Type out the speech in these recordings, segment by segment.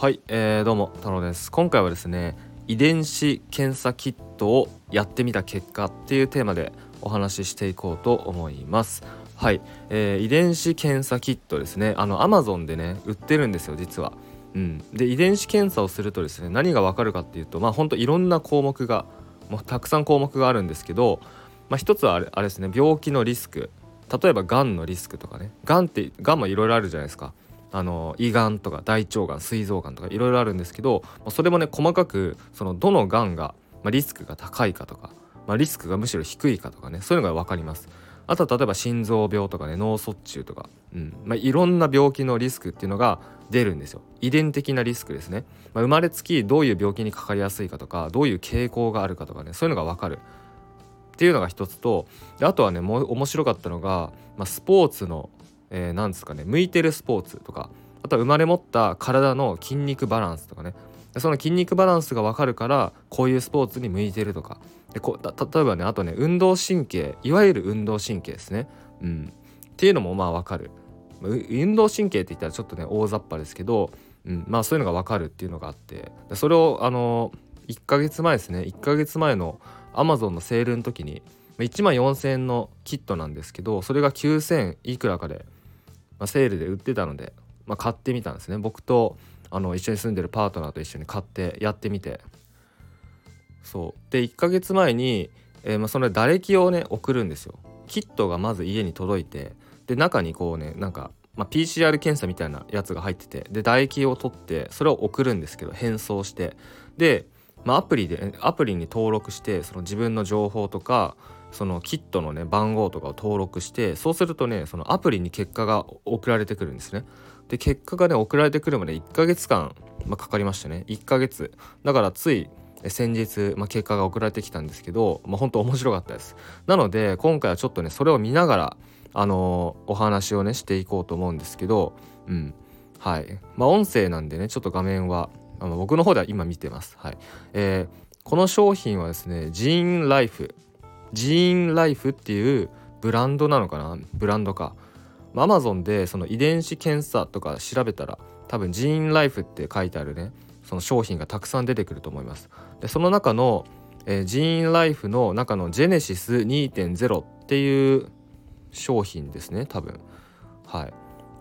はい、えー、どうも太郎です。今回はですね遺伝子検査キットをやってみた結果っていうテーマでお話ししていこうと思います。はい、えー、遺伝子検査キットですね。あの Amazon でね売ってるんですよ実は。うん。で遺伝子検査をするとですね何がわかるかっていうとまあほんといろんな項目がもうたくさん項目があるんですけどまあ一つはあれあれですね病気のリスク。例えばがんのリスクとかね。がんってがんもいろいろあるじゃないですか。あの胃がんとか大腸がん膵臓がんとかいろいろあるんですけどそれもね細かくそのどのがんが、まあ、リスクが高いかとか、まあ、リスクがむしろ低いかとかねそういうのが分かります。あとは例えば心臓病とかね脳卒中とか、うん。まあ、いろんな病気のリスクっていうのが出るんですよ。遺伝的なリスクですね、まあ、生まれつきどういう病気にかかりやすいかとかどういう傾向があるかとかねそういうのが分かる。っていうのが一つとあとはねもう面白かったのが、まあ、スポーツのえー、ですかね向いてるスポーツとかあとは生まれ持った体の筋肉バランスとかね。その筋肉バランスが分かるからこういうスポーツに向いてるとか。でこ例えばねあとね運動神経いわゆる運動神経ですね、うん、っていうのもまあ分かる。運動神経って言ったらちょっとね大雑把ですけど、うん、まあそういうのが分かるっていうのがあって。それをあの1ヶ月前ですね。1ヶ月前の Amazon のセールの時に1万4000円のキットなんですけどそれが9000いくらかでまあ、セールで売ってたので、まあ、買ってみたんですね。僕とあの一緒に住んでるパートナーと一緒に買ってやってみて。そう。で1ヶ月前に、えー、まあその唾液をね送るんですよ。キットがまず家に届いてで中にこうねなんか、まあ、PCR 検査みたいなやつが入っててで唾液を取ってそれを送るんですけど変装して。で、まあ、アプリでアプリに登録してその自分の情報とかそのキットのね番号とかを登録してそうするとねそのアプリに結果が送られてくるんですね。で結果がね送られてくるまで1ヶ月間、まあ、かかりましたね。1ヶ月。だからつい先日、まあ、結果が送られてきたんですけど、まあ、本当面白かったです。なので今回はちょっとねそれを見ながらあのー、お話をねしていこうと思うんですけどうん。はい。まあ音声なんでねちょっと画面はあの僕の方では今見てます。はい。えー、この商品はですねジーンライフ。ジーンライフっていうブランドなのかな？ブランドか。アマゾンでその遺伝子検査とか調べたら多分ジーンライフって書いてあるねその商品がたくさん出てくると思います。でその中の、えー、ジーンライフの中のジェネシス2.0っていう商品ですね多分。はい。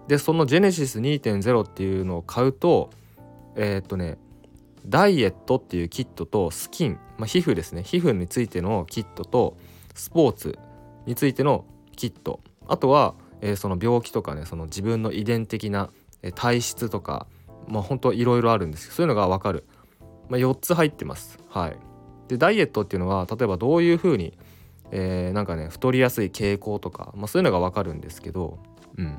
でそのジェネシス2.0っていうのを買うとえー、っとねダイエットっていうキットとスキン、まあ、皮膚ですね。皮膚についてのキットとスポーツについてのキット。あとは、えー、その病気とかねその自分の遺伝的な、体質とかまあ本当いろいろあるんですけどそういうのが分かる、まあ、4つ入ってます。はい。でダイエットっていうのは例えばどういうふうに、えー、なんかね太りやすい傾向とか、まあ、そういうのが分かるんですけどうん。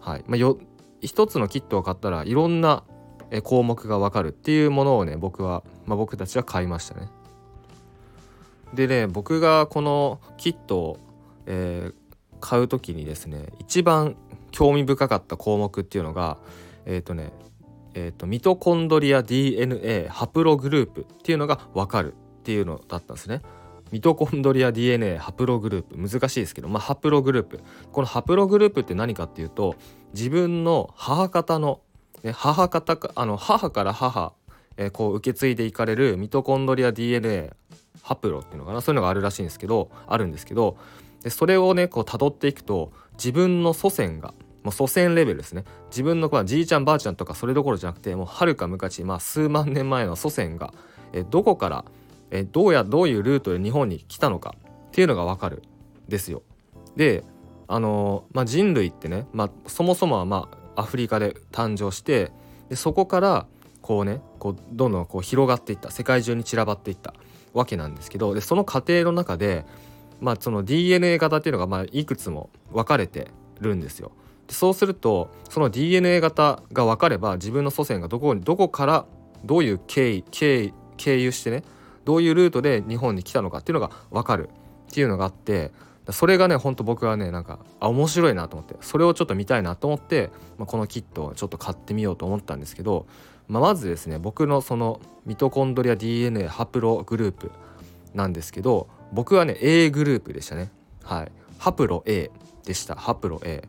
はい。まあよ一つのキットを買ったらいろんな項目が分かるっていうものをね僕は、まあ、僕たちは買いましたね。でね僕がこのキットを、えー、買う時にですね一番興味深かった項目っていうのがえっ、ー、とねえーと、ミトコンドリア DNA ハプログループっていうのが分かるっていうのだったんですね。ミトコンドリア DNA ハプログループ難しいですけど、まあ、ハプログループこのハプログループって何かっていうと自分の母方のね、母方かあの母から母、えー、こう受け継いでいかれるミトコンドリア DNA ハプロっていうのかな？そういうのがあるらしいんですけどあるんですけどでそれをねこう辿っていくと自分の祖先がもう祖先レベルですね。自分のじいちゃんばあちゃんとかそれどころじゃなくてもうはるか昔、まあ、数万年前の祖先がえどこからえどうやどういうルートで日本に来たのかっていうのが分かるですよ。であの、まあ、人類ってね、まあ、そもそもはまあアフリカで誕生してでそこからこうねこうどんどんこう広がっていった。世界中に散らばっていった。わけなんですけどでその過程の中で、まあ、その DNA 型っていうのがまあいくつも分かれてるんですよ。でそうするとその DNA 型が分かれば自分の祖先がどこどこからどういう経緯経経由してねどういうルートで日本に来たのかっていうのが分かるっていうのがあってそれがねほんと僕はねなんかあ面白いなと思ってそれをちょっと見たいなと思って、まあ、このキットをちょっと買ってみようと思ったんですけど、まあ、まずですね僕のそのミトコンドリア DNA ハプログループなんですけど僕はね A グループでしたね。はい。ハプロ A でした。ハプロ A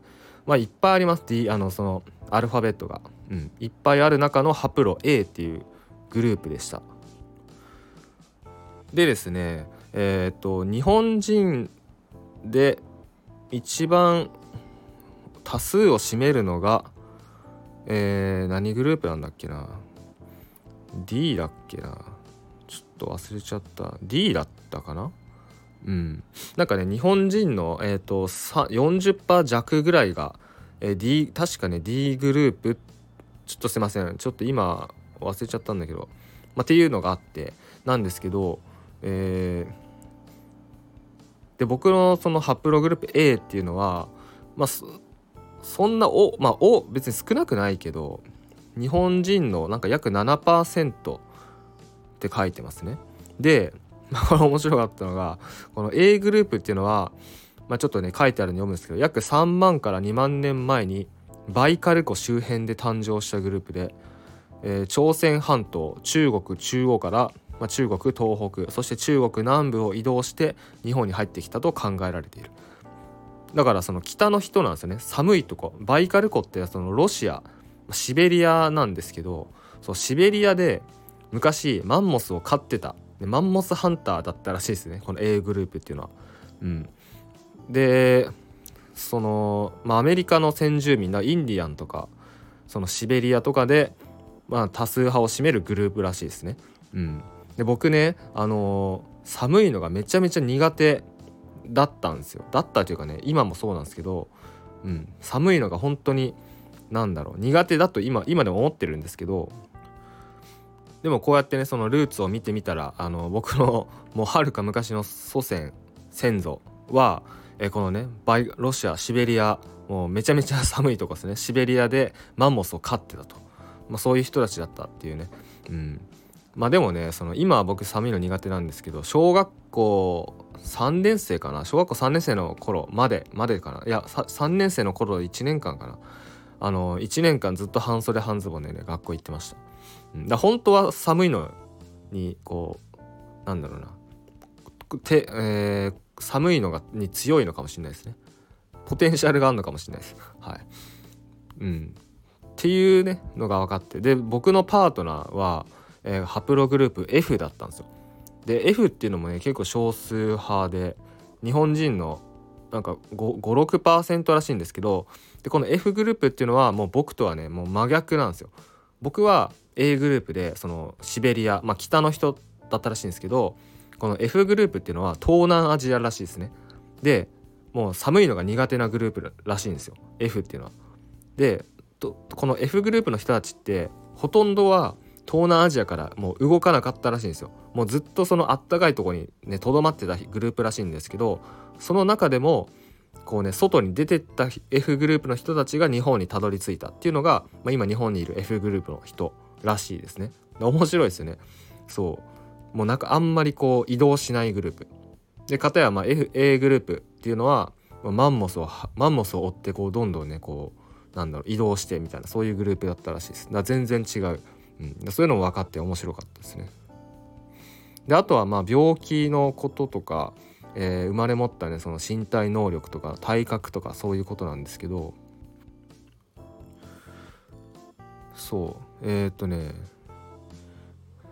まあいっぱいあります、D、あのそのアルファベットが。うん、いっぱいある中のハプロ A っていうグループでした。でですねえっ、と日本人で一番多数を占めるのがえー、何グループなんだっけな？D だっけな？ちょっと忘れちゃった。D だったかな？うん。なんかね日本人のえっ、ー、と40%弱ぐらいが、えー、D 確かね D グループ。ちょっとすいません。ちょっと今忘れちゃったんだけど、まあ、っていうのがあってなんですけどえー、で僕のそのハプログループ A っていうのはまあそんなおまあお別に少なくないけど日本人のなんか約7%って書いてますね。で、まあ、これ面白かったのがこの A グループっていうのは、まあ、ちょっとね書いてあるの読むんですけど約3万から2万年前にバイカル湖周辺で誕生したグループで、えー、朝鮮半島中国中央から、まあ、中国東北そして中国南部を移動して日本に入ってきたと考えられている。だからその北の人なんですよね。寒いとこ。バイカル湖ってそのロシアシベリアなんですけどそうシベリアで昔マンモスを飼ってた。マンモスハンターだったらしいですね。この A グループっていうのは。うん、でその、まあ、アメリカの先住民のインディアンとかそのシベリアとかで、まあ、多数派を占めるグループらしいですね。うん、で僕ね、あのー、寒いのがめちゃめちゃ苦手だったんですよ。だったというかね今もそうなんですけど、うん、寒いのが本当になんだろう。苦手だと今今でも思ってるんですけどでもこうやってねそのルーツを見てみたらあの僕のもうはるか昔の祖先先祖はえこのねバイロシアシベリアもうめちゃめちゃ寒いとこですね。シベリアでマンモスを飼ってたと、まあ、そういう人たちだったっていうね。うん。まあでもねその今は僕寒いの苦手なんですけど小学校3年生かな？小学校3年生の頃までまでかな？いや3年生の頃1年間かな。あの1年間ずっと半袖半ズボンでね学校行ってました、うん、だ本当は寒いのにこうなんだろうな。て、えー、寒いのがに強いのかもしれないですね。ポテンシャルがあるのかもしれないです。はい。うん。っていうねのが分かって。で僕のパートナーは、えー、ハプログループ F だったんですよ。で F っていうのもね結構少数派で日本人のなんか56%らしいんですけどでこの F グループっていうのはもう僕とはねもう真逆なんですよ。僕は A グループでそのシベリア、まあ、北の人だったらしいんですけどこの F グループっていうのは東南アジアらしいですね。でもう寒いのが苦手なグループらしいんですよ F っていうのは。でこの F グループの人たちってほとんどは東南アジアからもう動かなかったらしいんですよ。もうずっとそのあったかいとこにねとどまってたグループらしいんですけどその中でもこうね外に出てった F グループの人たちが日本にたどり着いたっていうのが、まあ、今日本にいる F グループの人らしいですね。面白いですよね。そう。もうなんかあんまりこう移動しないグループ。で片やまあ F A グループっていうのはマンモスをマンモスを追ってこうどんどんねこうなんだろう移動してみたいなそういうグループだったらしいです。だから全然違う、うん、そういうのも分かって面白かったですね。であとはまあ病気のこととかえー、生まれ持ったねその身体能力とか体格とかそういうことなんですけどそう。えー、っとね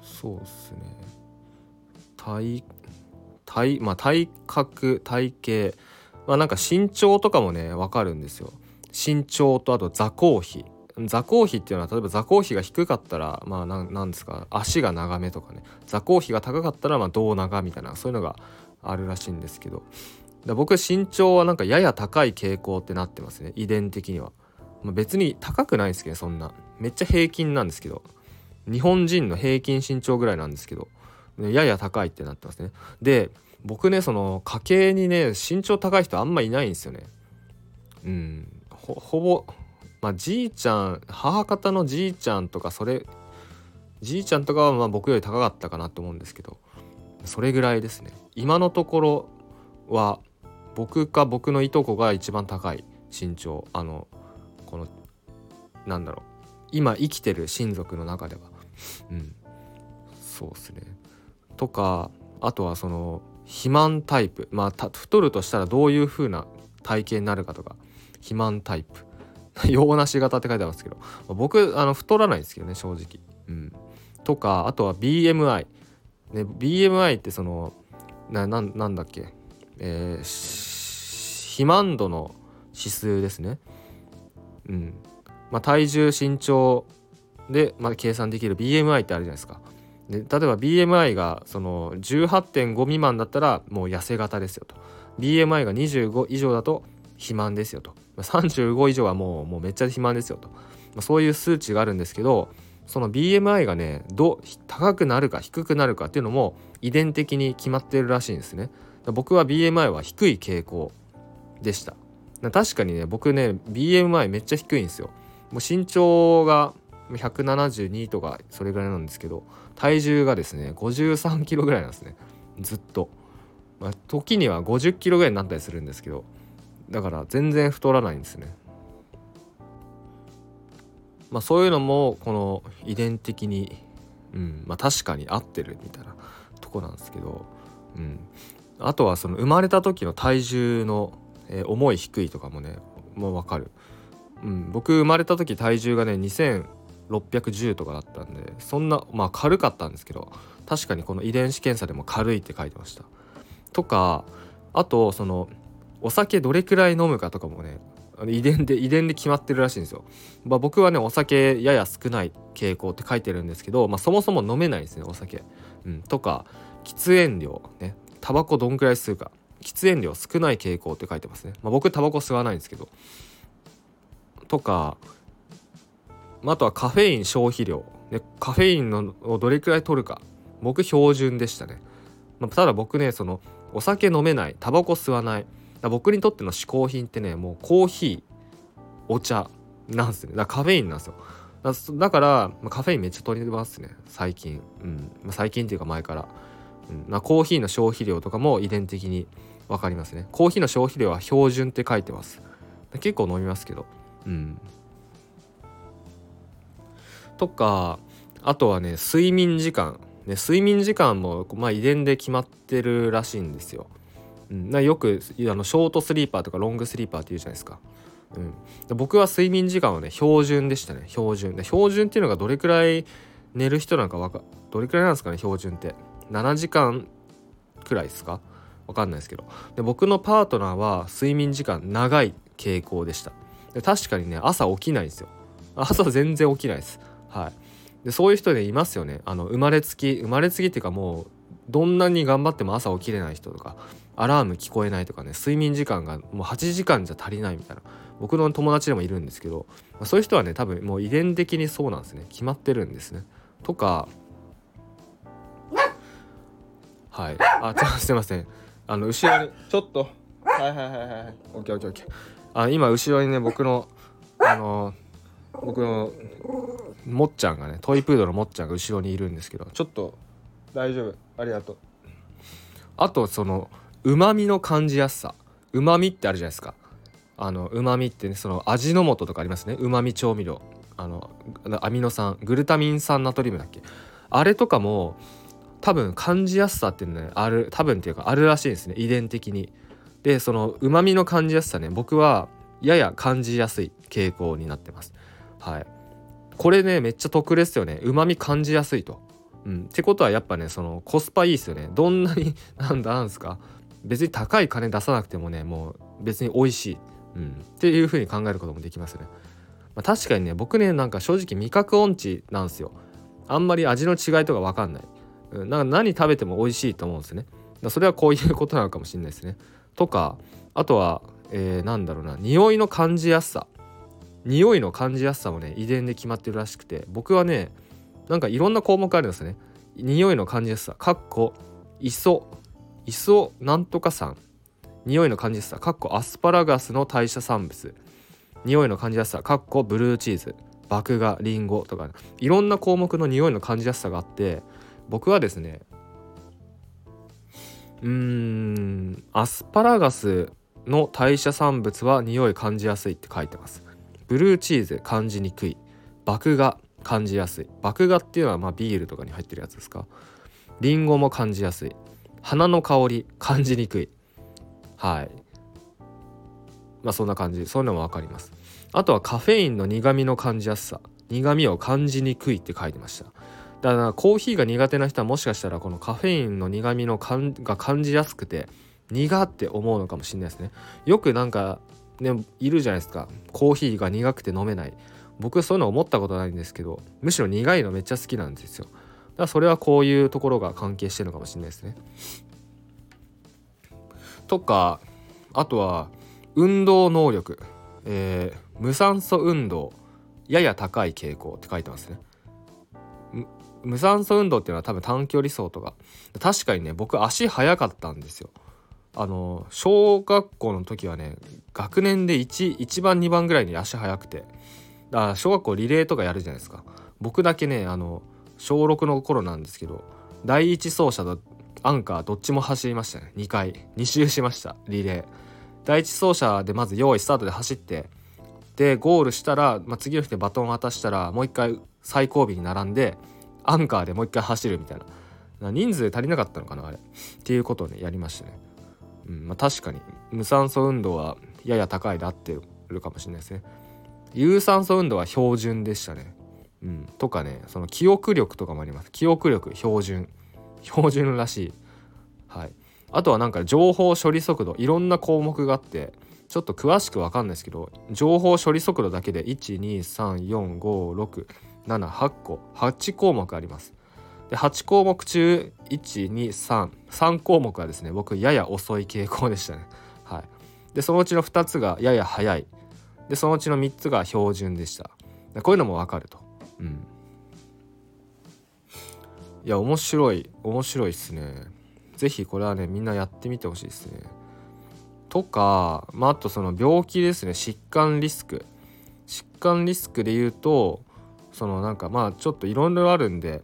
そうっすね。体体まあ体格体型。まあなんか身長とかもね分かるんですよ。身長とあと座高比。座高比っていうのは例えば座高比が低かったらまあなんですか足が長めとかね。座高比が高かったらまあ胴長みたいなそういうのがあるらしいんですけど。僕身長はなんかやや高い傾向ってなってますね。遺伝的には、まあ、別に高くないですけどそんな。めっちゃ平均なんですけど。日本人の平均身長ぐらいなんですけど。やや高いってなってますね。で僕ねその家系にね身長高い人あんまいないんですよね。うん。ほぼまあじいちゃん母方のじいちゃんとかそれじいちゃんとかはま僕より高かったかなと思うんですけどそれぐらいですね。今のところは僕か僕のいとこが一番高い身長。あのこのなんだろう。今生きてる親族の中では。うん。そうですね。とかあとはその肥満タイプ。まあ太るとしたらどういう風な体型になるかとか。肥満タイプ。洋梨型って書いてありますけど僕あの太らないですけどね正直。うん、とかあとは BMI、ね、BMI ってそのななんだっけ、えー、肥満度の指数ですね。うんまあ、体重身長で、まあ、計算できる BMI ってあるじゃないですか。で例えば BMI がその18.5未満だったらもう痩せ型ですよと BMI が25以上だと肥満ですよと。35以上はもうもうめっちゃ肥満ですよと、まあ、そういう数値があるんですけどその BMI がねど高くなるか低くなるかっていうのも遺伝的に決まってるらしいんですね。僕は BMI は低い傾向でした。確かにね僕ね BMI めっちゃ低いんですよ。もう身長が172とかそれぐらいなんですけど体重がですね53キロぐらいなんですね。ずっと、まあ、時には50キロぐらいになったりするんですけどだから全然太らないんですね。まあそういうのもこの遺伝的にうんまあ確かに合ってるみたいなとこなんですけどうん。あとはその生まれた時の体重の、えー、重い低いとかもねもう分かる、うん、僕生まれた時体重がね2610とかだったんでそんなまあ軽かったんですけど確かにこの遺伝子検査でも軽いって書いてました。とかあとそのお酒どれくらい飲むかとかもね遺伝で遺伝で決まってるらしいんですよ、まあ、僕はねお酒やや少ない傾向って書いてるんですけど、まあ、そもそも飲めないですねお酒、うん、とか喫煙量ね。タバコどんくらい吸うか。喫煙量少ない傾向って書いてますね、まあ、僕タバコ吸わないんですけど。とかあとはカフェイン消費量、ね、カフェインのをどれくらい取るか。僕標準でしたね、まあ、ただ僕ねそのお酒飲めないタバコ吸わない僕にとっての嗜好品ってねもうコーヒーお茶なんですね。だカフェインなんですよ。だから、まあ、カフェインめっちゃ取りますね。最近、うん。まあ、最近っていうか前から、うん。まあ、コーヒーの消費量とかも遺伝的に分かりますね。コーヒーの消費量は標準って書いてます。結構飲みますけど。うん。とかあとはね睡眠時間、ね、睡眠時間も、まあ、遺伝で決まってるらしいんですよ。うん、よくあのショートスリーパーとかロングスリーパーって言うじゃないですか。うん、僕は睡眠時間はね標準でしたね。標準。で標準っていうのがどれくらい寝る人なんかかどれくらいなんですかね標準って。7時間くらいですか？わかんないですけど。で僕のパートナーは睡眠時間長い傾向でした。で確かにね朝起きないんですよ。朝全然起きないです。はい、でそういう人でいますよね。あの生まれつき生まれつきっていうかもうどんなに頑張っても朝起きれない人とかアラーム聞こえないとかね睡眠時間がもう8時間じゃ足りないみたいな。僕の友達でもいるんですけど、まあ、そういう人はね多分もう遺伝的にそうなんですね。決まってるんですね。とかはい。あすいません。あの後ろにちょっと。はいはいはいはい。オッケーオッケーオッケー。あ今後ろにね僕のあの僕のもっちゃんがねトイプードルのもっちゃんが後ろにいるんですけど。ちょっと大丈夫ありがとう。あとそのうまみの感じやすさ。うまみってあるじゃないですか。あのうまみってねその味の素とかありますね。うまみ調味料。あのアミノ酸。グルタミン酸ナトリウムだっけ。あれとかも多分感じやすさっていうのねある多分っていうかあるらしいですね。遺伝的に。でそのうまみの感じやすさね。僕はやや感じやすい傾向になってます。はい。これねめっちゃ得ですよね。うまみ感じやすいと。うん、ってことはやっぱねそのコスパいいですよね。どんなに なんだなんすか。別に高い金出さなくてもねもう別に美味しい、うん、っていう風に考えることもできますね、まあ、確かにね僕ねなんか正直味覚音痴なんですよ。あんまり味の違いとか分かんない、うん、なんか何食べても美味しいと思うんですね。それはこういうことなのかもしれないですね。とかあとは、えー、なんだろうな。匂いの感じやすさ。匂いの感じやすさもね遺伝で決まってるらしくて。僕はねなんかいろんな項目あるんですね。匂いの感じやす。さかっこ磯磯なんとか酸匂いの感じやす。さかっこアスパラガスの代謝産物。匂いの感じやす。さかっこブルーチーズ。麦芽りんごとか、ね、いろんな項目の匂いの感じやすさがあって僕はですねうーんアスパラガスの代謝産物は匂い感じやすいって書いてます。ブルーチーズ感じにくい。麦芽感じやすい。麦芽っていうのはまあビールとかに入ってるやつですか？りんごも感じやすい。花の香り感じにくい。はい。まあそんな感じ。そういうのも分かります。あとはカフェインの苦味の感じやすさ。苦味を感じにくいって書いてました。だからコーヒーが苦手な人はもしかしたらこのカフェインの苦味の感が感じやすくて苦って思うのかもしれないですね。よくなんかねいるじゃないですか。コーヒーが苦くて飲めない。僕そういうの思ったことないんですけどむしろ苦いのめっちゃ好きなんですよ。だからそれはこういうところが関係してるのかもしれないですね。とかあとは運動能力、えー、無酸素運動。やや高い傾向って書いてますね。無酸素運動っていうのは多分短距離走とか。確かにね僕足速かったんですよ。あの小学校の時はね学年で 1, 1番2番ぐらいに足速くて。だから小学校リレーとかやるじゃないですか。僕だけねあの小6の頃なんですけど第1走者とアンカーどっちも走りましたね。2回。2周しましたリレー。第1走者でまず用意スタートで走ってでゴールしたら、まあ、次の日でバトン渡したらもう一回最後尾に並んでアンカーでもう一回走るみたいな。人数足りなかったのかなあれ。っていうことをねやりましたね。うんまあ、確かに無酸素運動はやや高いで合ってるかもしれないですね。有酸素運動は標準でしたね。うん。とかねその記憶力とかもあります。記憶力標準。標準らしい。はい。あとはなんか情報処理速度いろんな項目があってちょっと詳しく分かんないですけど情報処理速度だけで1234567個8項目あります。で8項目中1233項目はですね僕やや遅い傾向でしたね。はい。でそのうちの2つがやや早い。でそのうちの3つが標準でした。こういうのもわかると。うん。いや面白い面白いっすね。是非これはねみんなやってみてほしいですね。とかまああとその病気ですね。疾患リスク。疾患リスクで言うとそのなんかまあちょっといろいろあるんで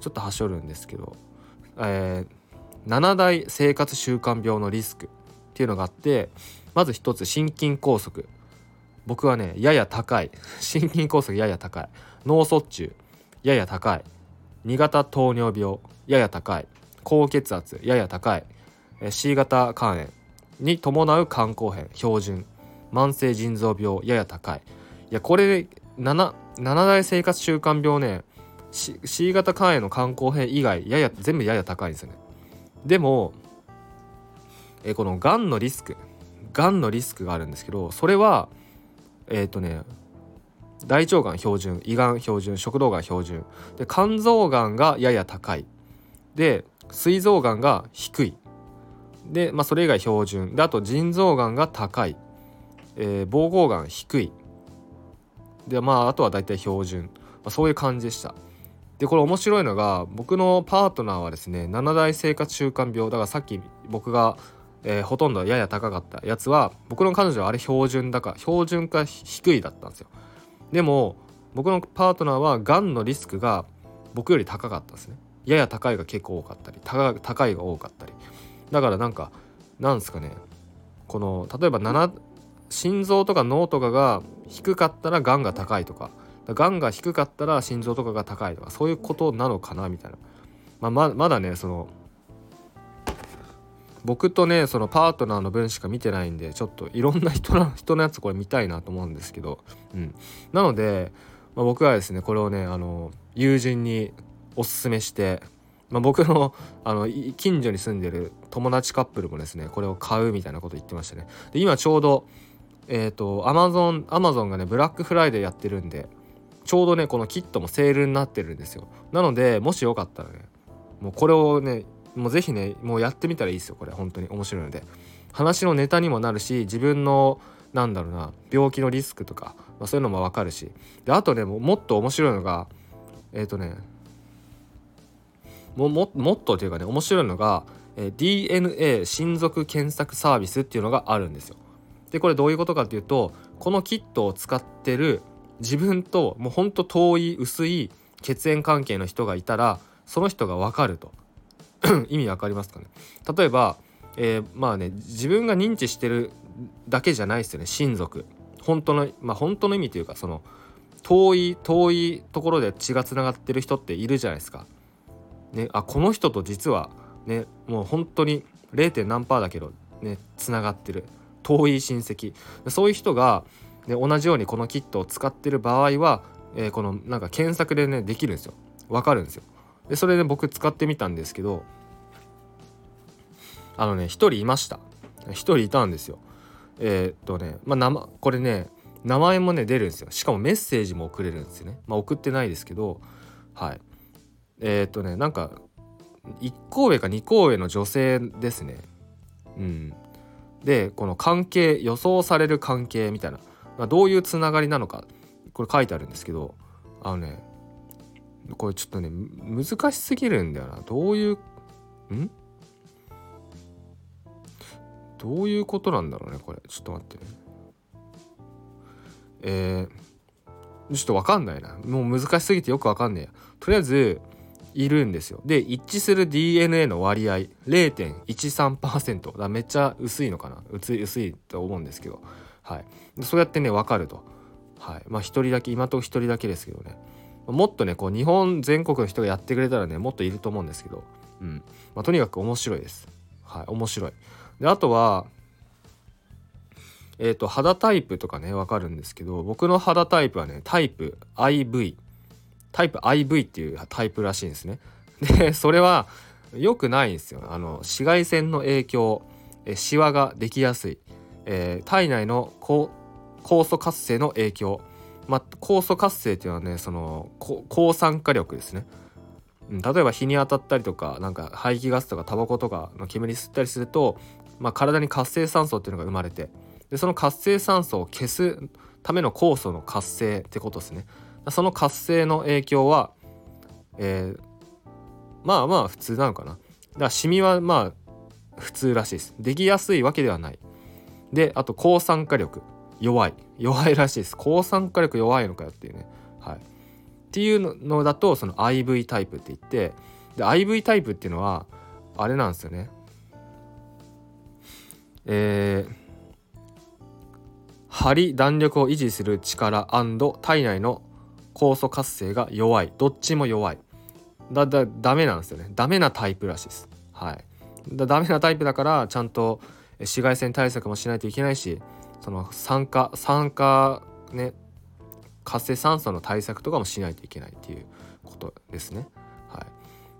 ちょっとはしょるんですけど、えー、7大生活習慣病のリスクっていうのがあってまず一つ心筋梗塞。僕はねやや高い。心筋梗塞やや高い。脳卒中やや高い。2型糖尿病やや高い。高血圧やや高い。C 型肝炎。に伴う肝硬変標準。慢性腎臓病やや高い。いやこれ 7, 7大生活習慣病ね。C, 型肝炎の肝硬変以外やや全部やや高いんですよね。でもえこのがんのリスク。がんのリスクがあるんですけどそれはえっ、ー、とね大腸がん標準胃がん標準食道がん標準。で肝臓がんがやや高い。で膵臓がんが低い。で、まあ、それ以外標準。であと腎臓がんが高い、えー、膀胱がん低い。でまああとは大体標準、まあ、そういう感じでした。でこれ面白いのが僕のパートナーはですね7大生活習慣病。だからさっき僕が、えー、ほとんどやや高かった。やつは僕の彼女はあれ標準だか標準か低いだったんですよ。でも僕のパートナーはがんのリスクが僕より高かったんですね。やや高いが結構多かったり高いが多かったり。だからなんかなんですかね。この例えば7心臓とか脳とかが低かったらがんが高いとか。がんが低かったら心臓とかが高いとか。そういうことなのかなみたいな、まあ、ままだねその僕とねそのパートナーの分しか見てないんでちょっといろんな人の人のやつこれ見たいなと思うんですけど、うん、なので、まあ、僕はですねこれをねあの友人におすすめして、まあ、僕のあの近所に住んでる友達カップルもですねこれを買うみたいなこと言ってましたね。で今ちょうどえっ、ー、とアマゾンアマゾンがねブラックフライデーやってるんでちょうどねこのキットもセールになってるんですよ。なのでもしよかったらねもうこれをねもう是非ねもうやってみたらいいですよこれ。本当に。面白いので。話のネタにもなるし自分のなんだろうな病気のリスクとか、まあ、そういうのも分かるし。であとねもっと面白いのがえっ、ー、とねもももっとというかね面白いのが、えー、DNA 親族検索サービスっていうのがあるんですよ。でこれどういうことかっていうとこのキットを使ってる自分ともうほんと遠い薄い血縁関係の人がいたらその人が分かると。意味わかりますかね？例えば、えー、まあね自分が認知してるだけじゃないですよね親族。本当のまあ本当の意味というかその遠い遠いところで血がつながってる人っているじゃないですか。ね、あこの人と実はねもう本当に 0. 何パーだけどねつながってる。遠い親戚。そういう人が、ね、同じようにこのキットを使ってる場合は、えー、このなんか検索でねできるんですよ。わかるんですよ。でそれで僕使ってみたんですけどあのね1人いました。1人いたんですよ。えー、っとねまあこれね名前もね出るんですよ。しかもメッセージも送れるんですよね。まあ送ってないですけどはい。えー、っとねなんか1個上か2個上の女性ですね。うん。でこの関係予想される関係みたいな、まあ、どういうつながりなのかこれ書いてあるんですけどあのねこれちょっとね難しすぎるんだよな。どういうん？どういうことなんだろうねこれ。ちょっと待って。ねえー、ちょっと分かんないな。もう難しすぎてよく分かんねえや。とりあえずいるんですよ。で一致する DNA の割合0.13%だめっちゃ薄いのかな。薄い薄いと思うんですけど。はい。そうやってね分かると。はい。まあ一人だけ今と一人だけですけどね。もっとねこう日本全国の人がやってくれたらねもっといると思うんですけど。うん。まあ、とにかく面白いです。はい面白い。であとはえっ、ー、と肌タイプとかね分かるんですけど僕の肌タイプはねタイプ IV タイプ IV っていうタイプらしいんですね。でそれは良くないんですよ。あの紫外線の影響えシワができやすい、えー、体内の酵素活性の影響。まあ酵素活性っていうのはねその抗酸化力ですね。うん例えば日に当たったりとかなんか排気ガスとかタバコとかの煙吸ったりするとまあ、体に活性酸素っていうのが生まれてでその活性酸素を消すための酵素の活性ってことですね。その活性の影響は、えー、まあまあ普通なのかな。だからシミはまあ普通らしいです。できやすいわけではない。であと抗酸化力。弱い。弱いらしいです。抗酸化力弱いのかよっていうね。はい。っていうのだとその IV タイプって言ってで IV タイプっていうのはあれなんですよね。えー、張り弾力を維持する力体内の酵素活性が弱い。どっちも弱い。だだダメなんですよね。ダメなタイプらしいです。はい。だダメなタイプだからちゃんと紫外線対策もしないといけないしその酸化酸化ね活性酸素の対策とかもしないといけないっていうことですね。は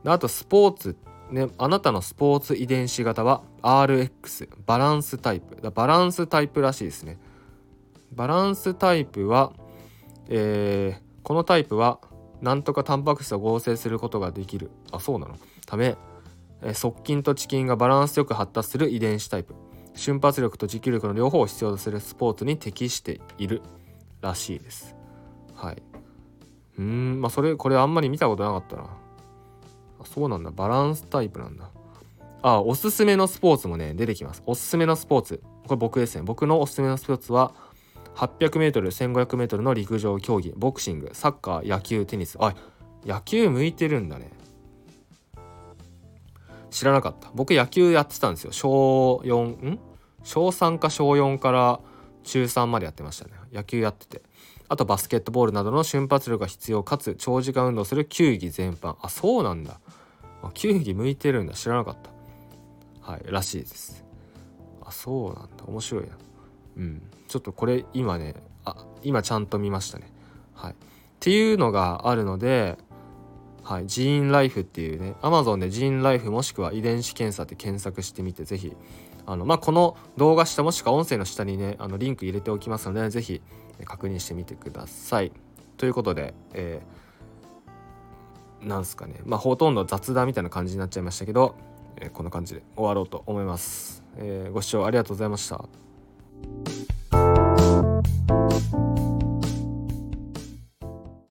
い。あとスポーツね、あなたのスポーツ遺伝子型は RX バランスタイプ。バランスタイプらしいですね。バランスタイプは、えー、このタイプはなんとかタンパク質を合成することができる。あそうなの。ため、えー、側筋と遅筋がバランスよく発達する遺伝子タイプ。瞬発力と持久力の両方を必要とするスポーツに適しているらしいです。はい。うんまあそれこれあんまり見たことなかったな。あそうなんだ。バランスタイプなんだ。あおすすめのスポーツもね出てきます。おすすめのスポーツ。これ僕ですね。僕のおすすめのスポーツは 800m1500m の陸上競技ボクシングサッカー野球テニス。あ野球向いてるんだね。知らなかった。僕野球やってたんですよ。小4ん？小3か小4から中3までやってましたね。野球やってて。あとバスケットボールなどの瞬発力が必要かつ長時間運動する球技全般。あそうなんだ。球技向いてるんだ。知らなかった。はいらしいです。あそうなんだ。面白いな。うん。ちょっとこれ今ねあ今ちゃんと見ましたね。はい。っていうのがあるのではい、ジーンライフっていうね Amazon でジーンライフもしくは遺伝子検査って検索してみて是非あのまあこの動画下もしくは音声の下にねあのリンク入れておきますので是非確認してみてください。ということで、えー、なんすかねまあほとんど雑談みたいな感じになっちゃいましたけど、えー、こんな感じで終わろうと思います。えー、ご視聴ありがとうございました。